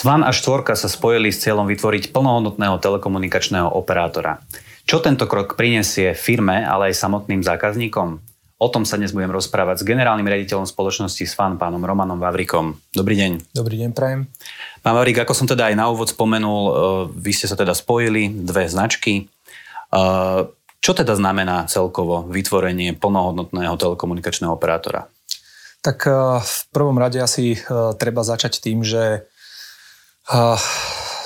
Svan a Štvorka sa spojili s cieľom vytvoriť plnohodnotného telekomunikačného operátora. Čo tento krok prinesie firme, ale aj samotným zákazníkom? O tom sa dnes budem rozprávať s generálnym riaditeľom spoločnosti SFAN, pánom Romanom Vavrikom. Dobrý deň. Dobrý deň, prajem. Pán Vavrik, ako som teda aj na úvod spomenul, e, vy ste sa teda spojili, dve značky. Čo teda znamená celkovo vytvorenie plnohodnotného telekomunikačného operátora? Tak e, v prvom rade asi treba začať tým, že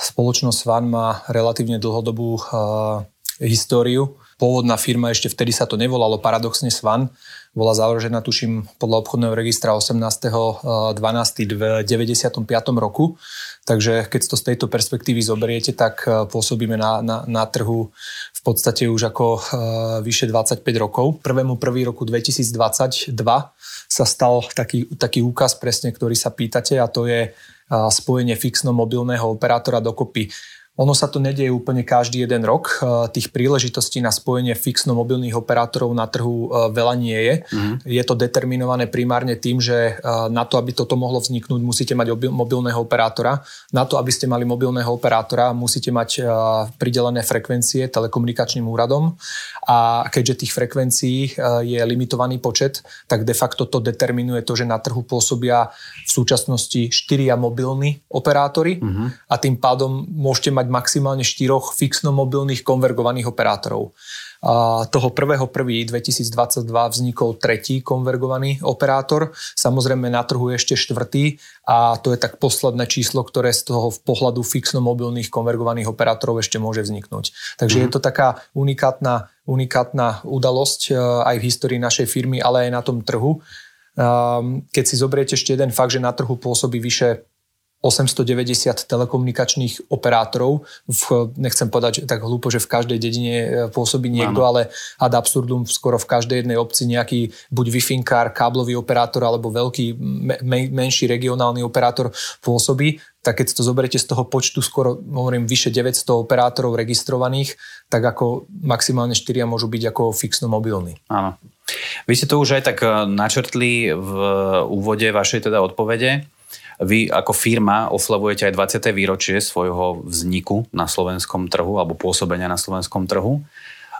Spoločnosť Svan má relatívne dlhodobú históriu. Pôvodná firma, ešte vtedy sa to nevolalo paradoxne Svan, bola založená, tuším, podľa obchodného registra 18.12.95 roku. Takže keď to z tejto perspektívy zoberiete, tak pôsobíme na, na, na trhu v podstate už ako vyše 25 rokov. Prvému prvý roku 2022 sa stal taký, taký úkaz presne, ktorý sa pýtate a to je spojenie fixno-mobilného operátora dokopy ono sa to nedieje úplne každý jeden rok. E, tých príležitostí na spojenie fixno-mobilných operátorov na trhu e, veľa nie je. Mm. Je to determinované primárne tým, že e, na to, aby toto mohlo vzniknúť, musíte mať mobilného operátora. Na to, aby ste mali mobilného operátora, musíte mať pridelené frekvencie telekomunikačným úradom. A keďže tých frekvencií je limitovaný počet, tak de facto to determinuje to, že na trhu pôsobia v súčasnosti štyria mobilní operátori mm. a tým pádom môžete mať mať maximálne štyroch fixno-mobilných konvergovaných operátorov. A toho 1.1.2022 vznikol tretí konvergovaný operátor. Samozrejme na trhu ešte štvrtý a to je tak posledné číslo, ktoré z toho v pohľadu fixno-mobilných konvergovaných operátorov ešte môže vzniknúť. Takže mm-hmm. je to taká unikátna, unikátna udalosť e, aj v histórii našej firmy, ale aj na tom trhu. Keď si zobriete ešte jeden fakt, že na trhu pôsobí vyše 890 telekomunikačných operátorov. V, nechcem povedať tak hlúpo, že v každej dedine e, pôsobí niekto, ano. ale ad absurdum skoro v každej jednej obci nejaký buď wi káblový operátor alebo veľký me, menší regionálny operátor pôsobí tak keď to zoberiete z toho počtu skoro, hovorím, vyše 900 operátorov registrovaných, tak ako maximálne 4 môžu byť ako fixno mobilní. Áno. Vy ste to už aj tak e, načrtli v úvode vašej teda odpovede. Vy ako firma oslavujete aj 20. výročie svojho vzniku na slovenskom trhu alebo pôsobenia na slovenskom trhu.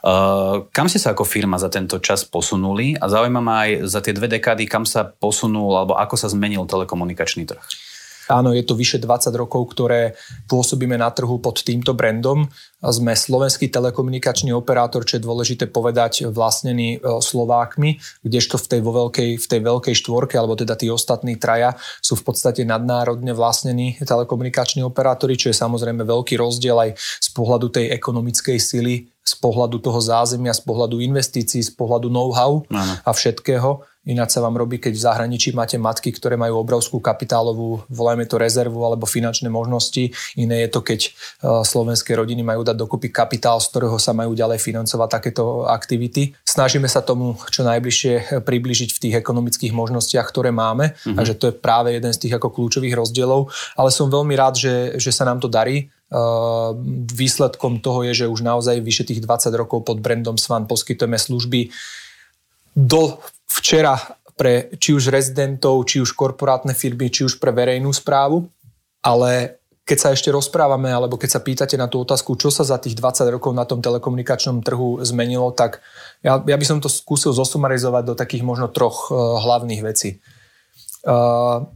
Uh, kam ste sa ako firma za tento čas posunuli a zaujíma ma aj za tie dve dekády, kam sa posunul alebo ako sa zmenil telekomunikačný trh? Áno, je to vyše 20 rokov, ktoré pôsobíme na trhu pod týmto brandom. Sme slovenský telekomunikačný operátor, čo je dôležité povedať, vlastnený e, Slovákmi, kdežto v tej, vo veľkej, v tej veľkej štvorke, alebo teda tí ostatní traja, sú v podstate nadnárodne vlastnení telekomunikační operátori, čo je samozrejme veľký rozdiel aj z pohľadu tej ekonomickej sily, z pohľadu toho zázemia, z pohľadu investícií, z pohľadu know-how a všetkého Ináč sa vám robí, keď v zahraničí máte matky, ktoré majú obrovskú kapitálovú, volajme to rezervu alebo finančné možnosti. Iné je to, keď e, slovenské rodiny majú dať dokopy kapitál, z ktorého sa majú ďalej financovať takéto aktivity. Snažíme sa tomu čo najbližšie približiť v tých ekonomických možnostiach, ktoré máme. Mm-hmm. A že to je práve jeden z tých ako kľúčových rozdielov. Ale som veľmi rád, že, že sa nám to darí. Uh, výsledkom toho je, že už naozaj vyše tých 20 rokov pod brandom Svan poskytujeme služby do včera pre či už rezidentov, či už korporátne firmy, či už pre verejnú správu, ale keď sa ešte rozprávame, alebo keď sa pýtate na tú otázku, čo sa za tých 20 rokov na tom telekomunikačnom trhu zmenilo, tak ja, ja by som to skúsil zosumarizovať do takých možno troch uh, hlavných vecí. Uh,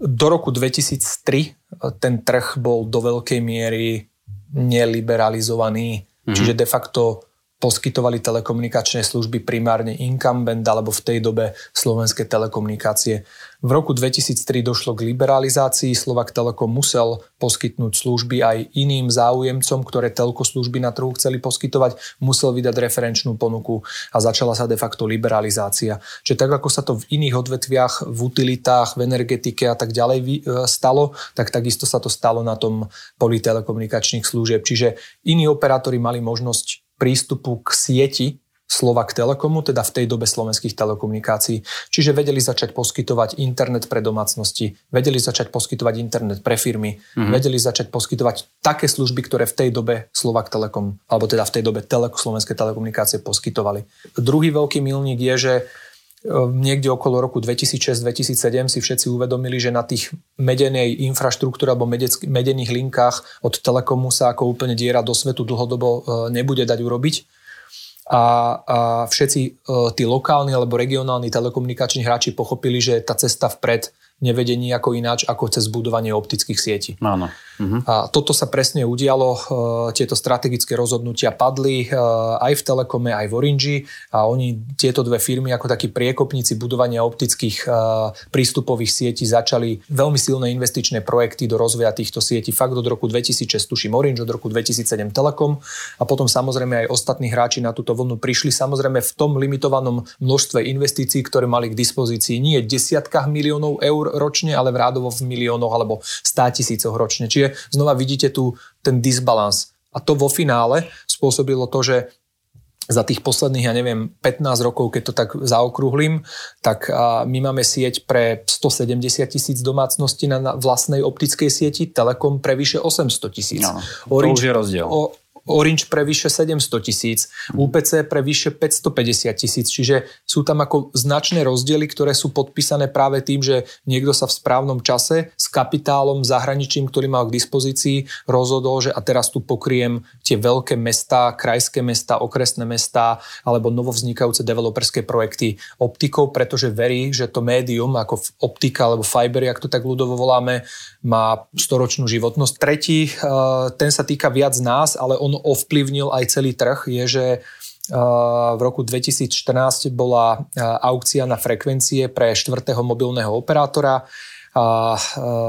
do roku 2003 ten trh bol do veľkej miery neliberalizovaný, mm-hmm. čiže de facto poskytovali telekomunikačné služby primárne incumbent alebo v tej dobe slovenské telekomunikácie. V roku 2003 došlo k liberalizácii, Slovak Telekom musel poskytnúť služby aj iným záujemcom, ktoré telko služby na trhu chceli poskytovať, musel vydať referenčnú ponuku a začala sa de facto liberalizácia. Čiže tak ako sa to v iných odvetviach, v utilitách, v energetike a tak ďalej e, stalo, tak takisto sa to stalo na tom poli telekomunikačných služieb. Čiže iní operátori mali možnosť prístupu k sieti Slovak Telekomu, teda v tej dobe slovenských telekomunikácií. Čiže vedeli začať poskytovať internet pre domácnosti, vedeli začať poskytovať internet pre firmy, mm-hmm. vedeli začať poskytovať také služby, ktoré v tej dobe Slovak Telekom, alebo teda v tej dobe tele, slovenské telekomunikácie poskytovali. Druhý veľký milník je, že niekde okolo roku 2006-2007 si všetci uvedomili, že na tých medenej infraštruktúre alebo medených linkách od Telekomu sa ako úplne diera do svetu dlhodobo e, nebude dať urobiť. A, a všetci e, tí lokálni alebo regionálni telekomunikační hráči pochopili, že tá cesta vpred nevedie nejako ináč ako cez budovanie optických sietí. Áno. Uh-huh. A toto sa presne udialo, e, tieto strategické rozhodnutia padli e, aj v Telekome, aj v Orange a oni, tieto dve firmy ako takí priekopníci budovania optických e, prístupových sietí začali veľmi silné investičné projekty do rozvoja týchto sietí. Fakt od roku 2006 tuším Orange, od roku 2007 Telekom a potom samozrejme aj ostatní hráči na túto vlnu prišli samozrejme v tom limitovanom množstve investícií, ktoré mali k dispozícii nie desiatkách miliónov eur ročne, ale v rádovo v miliónoch alebo 100 tisícoch ročne. Čiže znova vidíte tu ten disbalans. A to vo finále spôsobilo to, že za tých posledných, ja neviem, 15 rokov, keď to tak zaokrúhlim, tak my máme sieť pre 170 tisíc domácností na vlastnej optickej sieti, Telekom pre vyše 800 tisíc. No, to už je rozdiel. O, Orange pre vyše 700 tisíc, UPC pre vyše 550 tisíc, čiže sú tam ako značné rozdiely, ktoré sú podpísané práve tým, že niekto sa v správnom čase s kapitálom zahraničím, ktorý mal k dispozícii, rozhodol, že a teraz tu pokriem tie veľké mesta, krajské mesta, okresné mesta alebo novovznikajúce developerské projekty optikou, pretože verí, že to médium ako optika alebo fiber, ak to tak ľudovo voláme, má storočnú životnosť. Tretí, eh, ten sa týka viac nás, ale on ovplyvnil aj celý trh, je, že v roku 2014 bola aukcia na frekvencie pre štvrtého mobilného operátora a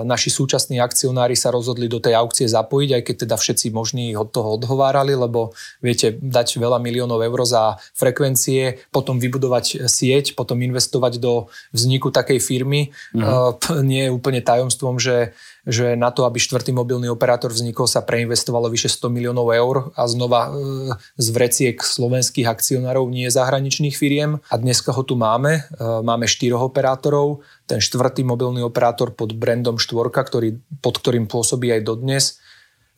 naši súčasní akcionári sa rozhodli do tej aukcie zapojiť, aj keď teda všetci možní od toho odhovárali, lebo viete, dať veľa miliónov eur za frekvencie, potom vybudovať sieť, potom investovať do vzniku takej firmy, mm. nie je úplne tajomstvom, že že na to, aby štvrtý mobilný operátor vznikol, sa preinvestovalo vyše 100 miliónov eur a znova e, z vreciek slovenských akcionárov, nie zahraničných firiem. A dneska ho tu máme. E, máme štyroch operátorov. Ten štvrtý mobilný operátor pod brandom Štvorka, ktorý, pod ktorým pôsobí aj dodnes,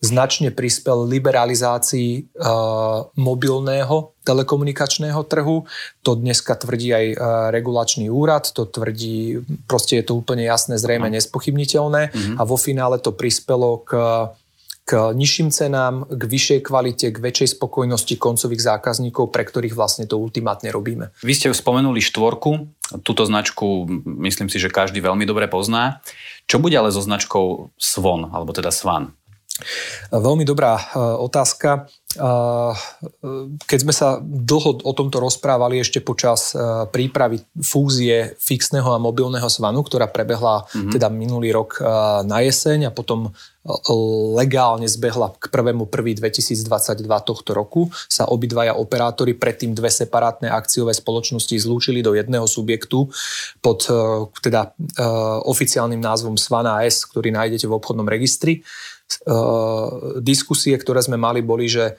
značne prispel liberalizácii uh, mobilného telekomunikačného trhu. To dneska tvrdí aj uh, regulačný úrad, to tvrdí, proste je to úplne jasné, zrejme no. nespochybniteľné mm-hmm. a vo finále to prispelo k k nižším cenám, k vyššej kvalite, k väčšej spokojnosti koncových zákazníkov, pre ktorých vlastne to ultimátne robíme. Vy ste spomenuli štvorku, túto značku myslím si, že každý veľmi dobre pozná. Čo bude ale so značkou Svon, alebo teda Svan? Veľmi dobrá e, otázka. E, keď sme sa dlho o tomto rozprávali ešte počas prípravy fúzie fixného a mobilného svanu, ktorá prebehla mm-hmm. teda minulý rok na jeseň a potom legálne zbehla k 1.1.2022 tohto roku, sa obidvaja operátori, predtým dve separátne akciové spoločnosti zlúčili do jedného subjektu pod teda oficiálnym názvom Svana S, ktorý nájdete v obchodnom registri. Eh, diskusie, ktoré sme mali, boli, že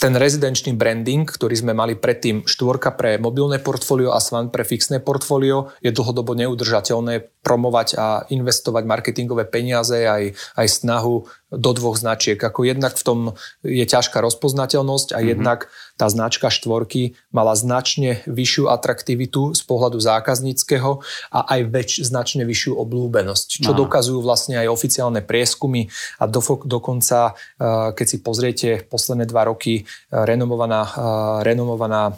ten rezidenčný branding, ktorý sme mali predtým štvorka pre mobilné portfólio a Svan pre fixné portfólio, je dlhodobo neudržateľné promovať a investovať marketingové peniaze aj, aj snahu do dvoch značiek. Ako jednak v tom je ťažká rozpoznateľnosť a mm-hmm. jednak tá značka štvorky mala značne vyššiu atraktivitu z pohľadu zákazníckého a aj väč, značne vyššiu oblúbenosť, čo Aha. dokazujú vlastne aj oficiálne prieskumy a do, dokonca, eh, keď si pozriete posledné dva roky, eh, renomovaná, eh, renomovaná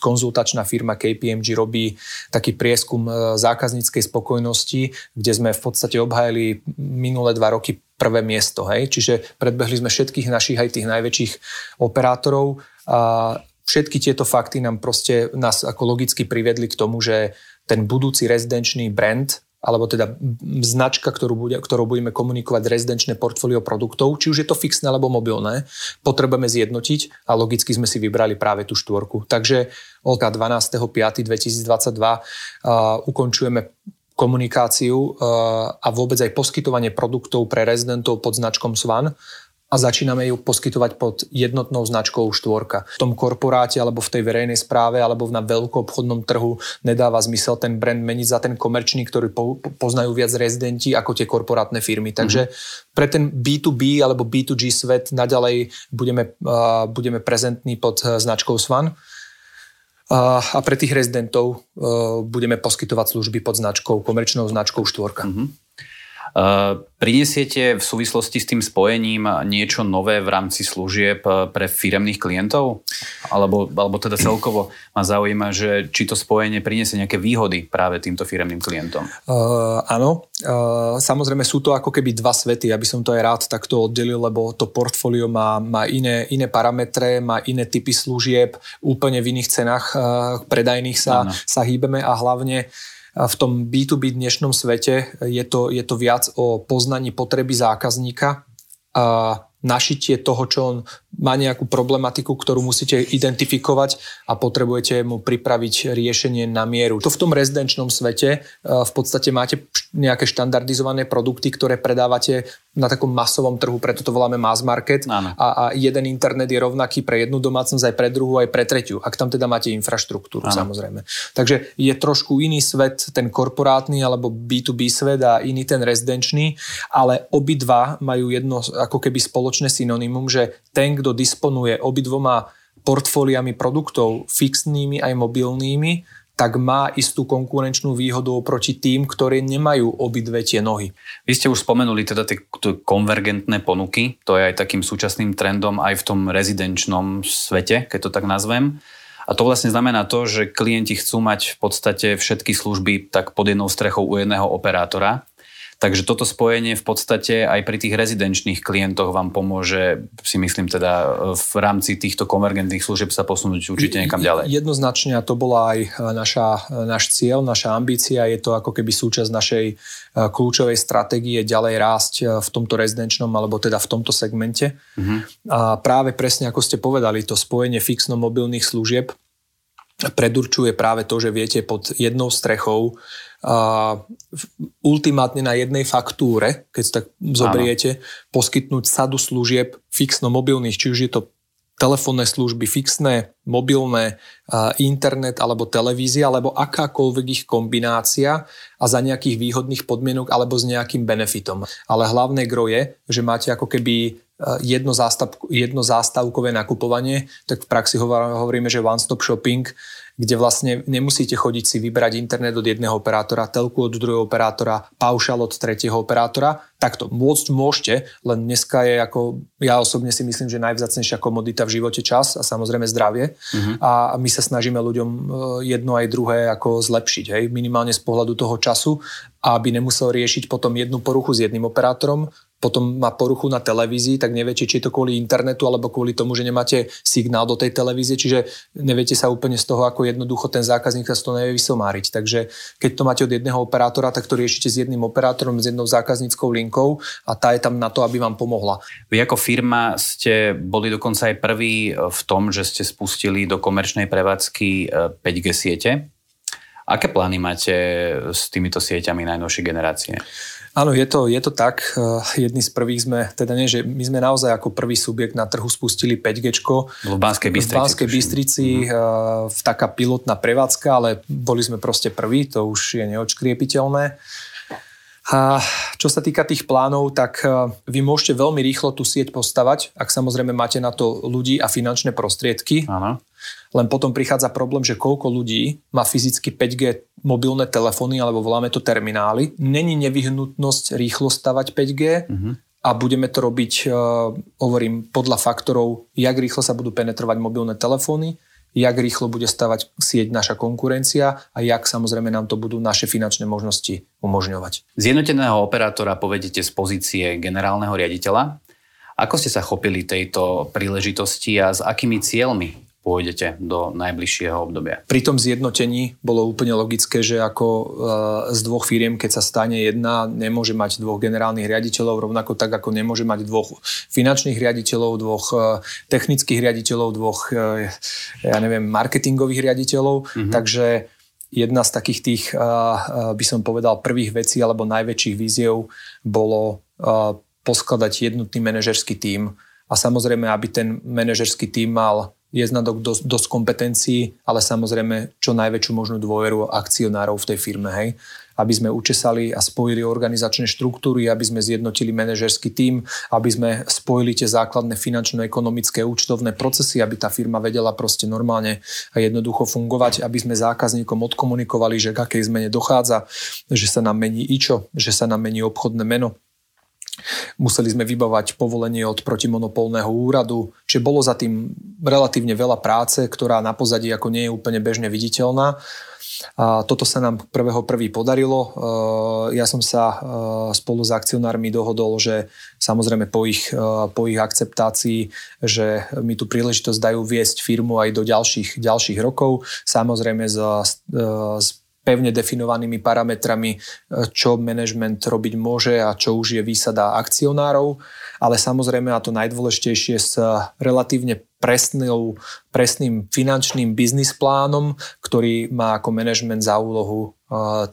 konzultačná firma KPMG robí taký prieskum zákazníckej spokojnosti, kde sme v podstate obhajili minulé dva roky prvé miesto. Hej? Čiže predbehli sme všetkých našich aj tých najväčších operátorov a všetky tieto fakty nám proste nás ako logicky privedli k tomu, že ten budúci rezidenčný brand alebo teda značka, ktorú, bude, ktorou budeme komunikovať rezidenčné portfólio produktov, či už je to fixné alebo mobilné, potrebujeme zjednotiť a logicky sme si vybrali práve tú štvorku. Takže od 12.5.2022 uh, ukončujeme komunikáciu eh, a vôbec aj poskytovanie produktov pre rezidentov pod značkom Svan a začíname ju poskytovať pod jednotnou značkou štvorka. V tom korporáte alebo v tej verejnej správe alebo na veľkoobchodnom trhu nedáva zmysel ten brand meniť za ten komerčný, ktorý po, poznajú viac rezidenti ako tie korporátne firmy. Takže mm-hmm. pre ten B2B alebo B2G svet naďalej budeme, uh, budeme prezentní pod eh, značkou Svan A pre tých rezidentov budeme poskytovať služby pod značkou, komerčnou značkou štvorka. Uh-huh. Uh, prinesiete v súvislosti s tým spojením niečo nové v rámci služieb uh, pre firemných klientov? Alebo, alebo teda celkovo ma zaujíma, že či to spojenie priniesie nejaké výhody práve týmto firemným klientom? Uh, áno, uh, samozrejme sú to ako keby dva svety, aby som to aj rád takto oddelil, lebo to portfólio má, má iné, iné parametre, má iné typy služieb, úplne v iných cenách uh, predajných sa, sa hýbeme a hlavne uh, v tom B2B dnešnom svete je to, je to viac o poznaní potreby zákazníka a našitie toho, čo on má nejakú problematiku, ktorú musíte identifikovať a potrebujete mu pripraviť riešenie na mieru. To v tom rezidenčnom svete e, v podstate máte nejaké štandardizované produkty, ktoré predávate na takom masovom trhu, preto to voláme mass market a, a jeden internet je rovnaký pre jednu domácnosť aj pre druhú, aj pre tretiu, ak tam teda máte infraštruktúru Áno. samozrejme. Takže je trošku iný svet, ten korporátny alebo B2B svet a iný ten rezidenčný, ale obidva majú jedno ako keby spoločné synonymum, že ten, kto disponuje obidvoma portfóliami produktov, fixnými aj mobilnými, tak má istú konkurenčnú výhodu oproti tým, ktorí nemajú obidve tie nohy. Vy ste už spomenuli teda tie konvergentné ponuky, to je aj takým súčasným trendom aj v tom rezidenčnom svete, keď to tak nazvem. A to vlastne znamená to, že klienti chcú mať v podstate všetky služby tak pod jednou strechou u jedného operátora. Takže toto spojenie v podstate aj pri tých rezidenčných klientoch vám pomôže, si myslím teda, v rámci týchto konvergentných služieb sa posunúť určite niekam ďalej. Jednoznačne a to bola aj e, naša, e, náš cieľ, naša ambícia, je to ako keby súčasť našej e, kľúčovej stratégie ďalej rásť v tomto rezidenčnom alebo teda v tomto segmente. Uh-huh. A práve presne ako ste povedali, to spojenie fixno-mobilných služieb predurčuje práve to, že viete pod jednou strechou uh, ultimátne na jednej faktúre, keď tak zoberiete, Áno. poskytnúť sadu služieb fixno-mobilných, či už je to telefónne služby, fixné, mobilné, internet alebo televízia, alebo akákoľvek ich kombinácia a za nejakých výhodných podmienok alebo s nejakým benefitom. Ale hlavné gro je, že máte ako keby jedno, zástav, jedno zástavkové nakupovanie, tak v praxi hovoríme, že one-stop shopping kde vlastne nemusíte chodiť si vybrať internet od jedného operátora, telku od druhého operátora, paušal od tretieho operátora. Takto môcť môžete, len dneska je ako, ja osobne si myslím, že najvzácnejšia komodita v živote čas a samozrejme zdravie. Uh-huh. A my sa snažíme ľuďom e, jedno aj druhé ako zlepšiť, hej, minimálne z pohľadu toho času, aby nemusel riešiť potom jednu poruchu s jedným operátorom, potom má poruchu na televízii, tak neviete, či je to kvôli internetu alebo kvôli tomu, že nemáte signál do tej televízie, čiže neviete sa úplne z toho, ako jednoducho ten zákazník sa z toho nevie vysomáriť. Takže keď to máte od jedného operátora, tak to riešite s jedným operátorom, s jednou zákazníckou linkou a tá je tam na to, aby vám pomohla. Vy ako firma ste boli dokonca aj prví v tom, že ste spustili do komerčnej prevádzky 5G e, siete. Aké plány máte s týmito sieťami najnovšej generácie? Áno, je to, je to tak. Eh, jedni z prvých sme, teda nie, že my sme naozaj ako prvý subjekt na trhu spustili 5G. V Banskej Bystrici. V Banskej Bystrici, mm. v taká pilotná prevádzka, ale boli sme proste prví, to už je neočkriepiteľné. A čo sa týka tých plánov, tak eh, vy môžete veľmi rýchlo tú sieť postavať, ak samozrejme máte na to ľudí a finančné prostriedky. Áno. Len potom prichádza problém, že koľko ľudí má fyzicky 5G mobilné telefóny, alebo voláme to terminály. Není nevyhnutnosť rýchlo stavať 5G, uh-huh. Mhm. a budeme to robiť, uh, hovorím, podľa faktorov, jak rýchlo sa budú penetrovať mobilné telefóny, jak rýchlo bude stavať sieť naša konkurencia a jak samozrejme nám to budú naše finančné možnosti umožňovať. Zjednoteného operátora povedete z pozície generálneho riaditeľa. Ako ste sa chopili tejto príležitosti a s akými cieľmi pôjdete do najbližšieho obdobia. Pri tom zjednotení bolo úplne logické, že ako e, z dvoch firiem, keď sa stane jedna, nemôže mať dvoch generálnych riaditeľov, rovnako tak ako nemôže mať dvoch finančných riaditeľov, dvoch e, technických riaditeľov, dvoch, e, ja neviem, marketingových riaditeľov. Mm-hmm. Takže jedna z takých tých, by som povedal, prvých vecí alebo najväčších víziev bolo poskladať jednotný manažerský tím a samozrejme, aby ten manažerský tím mal je znadok dosť, dosť kompetencií, ale samozrejme čo najväčšiu možnú dôveru akcionárov v tej firme. Hej aby sme učesali a spojili organizačné štruktúry, aby sme zjednotili manažerský tím, aby sme spojili tie základné finančno-ekonomické účtovné procesy, aby tá firma vedela proste normálne a jednoducho fungovať, aby sme zákazníkom odkomunikovali, že k akej zmene dochádza, že sa nám mení IČO, že sa nám mení obchodné meno, Museli sme vybavať povolenie od protimonopolného úradu, čiže bolo za tým relatívne veľa práce, ktorá na pozadí ako nie je úplne bežne viditeľná. A toto sa nám prvého prvý podarilo. E, ja som sa e, spolu s akcionármi dohodol, že samozrejme po ich, e, po ich akceptácii, že mi tu príležitosť dajú viesť firmu aj do ďalších, ďalších rokov. Samozrejme s, s pevne definovanými parametrami, čo management robiť môže a čo už je výsada akcionárov, ale samozrejme a to najdôležitejšie s relatívne presnou, presným finančným biznis plánom, ktorý má ako manažment za úlohu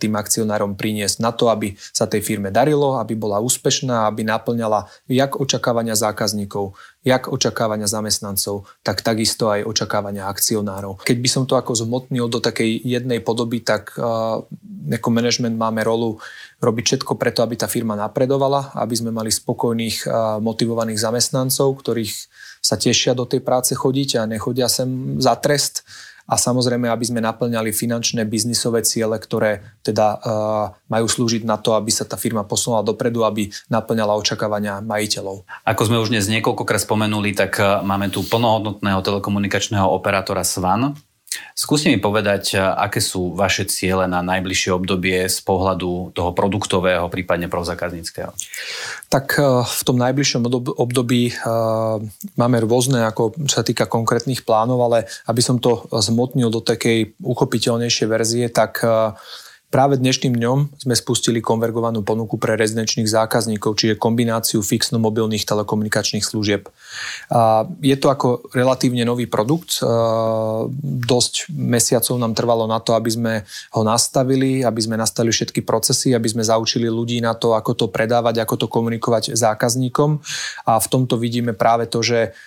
tým akcionárom priniesť na to, aby sa tej firme darilo, aby bola úspešná, aby naplňala jak očakávania zákazníkov, jak očakávania zamestnancov, tak takisto aj očakávania akcionárov. Keď by som to ako zmotnil do takej jednej podoby, tak ako management máme rolu robiť všetko preto, aby tá firma napredovala, aby sme mali spokojných, motivovaných zamestnancov, ktorých sa tešia do tej práce chodiť a nechodia sem za trest a samozrejme, aby sme naplňali finančné biznisové ciele, ktoré teda uh, majú slúžiť na to, aby sa tá firma posunula dopredu, aby naplňala očakávania majiteľov. Ako sme už dnes niekoľkokrát spomenuli, tak uh, máme tu plnohodnotného telekomunikačného operátora SVAN, Skúste mi povedať, aké sú vaše ciele na najbližšie obdobie z pohľadu toho produktového, prípadne prozákazníckého? Tak e, v tom najbližšom období e, máme rôzne, ako sa týka konkrétnych plánov, ale aby som to zmotnil do takej uchopiteľnejšej verzie, tak Práve dnešným dňom sme spustili konvergovanú ponuku pre rezidenčných zákazníkov, čiže kombináciu fixno-mobilných telekomunikačných služieb. Je to ako relatívne nový produkt. Dosť mesiacov nám trvalo na to, aby sme ho nastavili, aby sme nastavili všetky procesy, aby sme zaučili ľudí na to, ako to predávať, ako to komunikovať zákazníkom. A v tomto vidíme práve to, že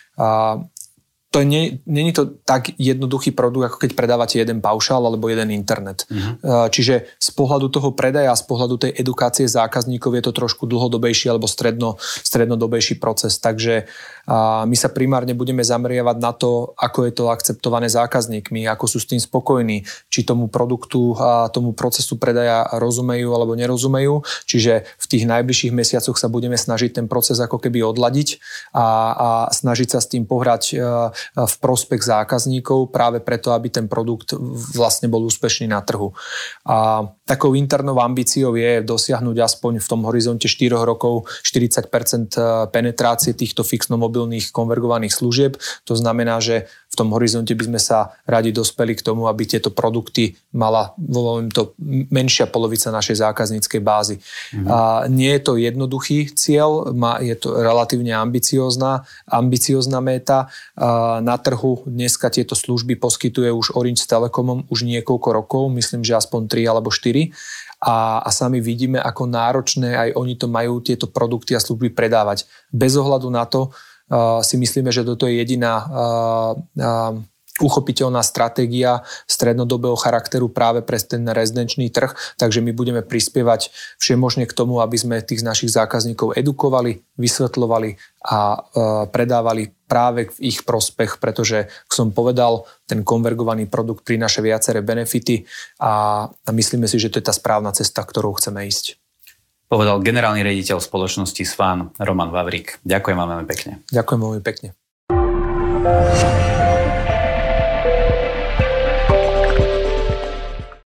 to nie, je to tak jednoduchý produkt, ako keď predávate jeden paušál alebo jeden internet. Uh-huh. Čiže z pohľadu toho predaja, z pohľadu tej edukácie zákazníkov je to trošku dlhodobejší alebo stredno, strednodobejší proces. Takže a my sa primárne budeme zameriavať na to, ako je to akceptované zákazníkmi, ako sú s tým spokojní, či tomu produktu a tomu procesu predaja rozumejú alebo nerozumejú. Čiže v tých najbližších mesiacoch sa budeme snažiť ten proces ako keby odladiť a, a snažiť sa s tým pohrať v prospech zákazníkov práve preto, aby ten produkt vlastne bol úspešný na trhu. A takou internou ambíciou je dosiahnuť aspoň v tom horizonte 4 rokov 40% e, penetrácie týchto fixno mobilných konvergovaných služieb. To znamená, že tom horizonte by sme sa radi dospeli k tomu, aby tieto produkty mala voľujem to menšia polovica našej zákazníckej bázy. Mm-hmm. A nie je to jednoduchý cieľ, má, je to relatívne ambiciózna, ambiciózna méta. A na trhu dneska tieto služby poskytuje už Orange s Telekomom už niekoľko rokov, myslím, že aspoň 3 alebo 4 a, a sami vidíme, ako náročné aj oni to majú tieto produkty a služby predávať. Bez ohľadu na to, si myslíme, že toto je jediná uchopiteľná stratégia strednodobého charakteru práve pre ten rezidenčný trh, takže my budeme prispievať všemožne k tomu, aby sme tých našich zákazníkov edukovali, vysvetľovali a predávali práve v ich prospech, pretože, ako som povedal, ten konvergovaný produkt prináša viaceré benefity a myslíme si, že to je tá správna cesta, ktorou chceme ísť povedal generálny riaditeľ spoločnosti SVAN Roman Vavrik. Ďakujem vám veľmi pekne. Ďakujem veľmi pekne.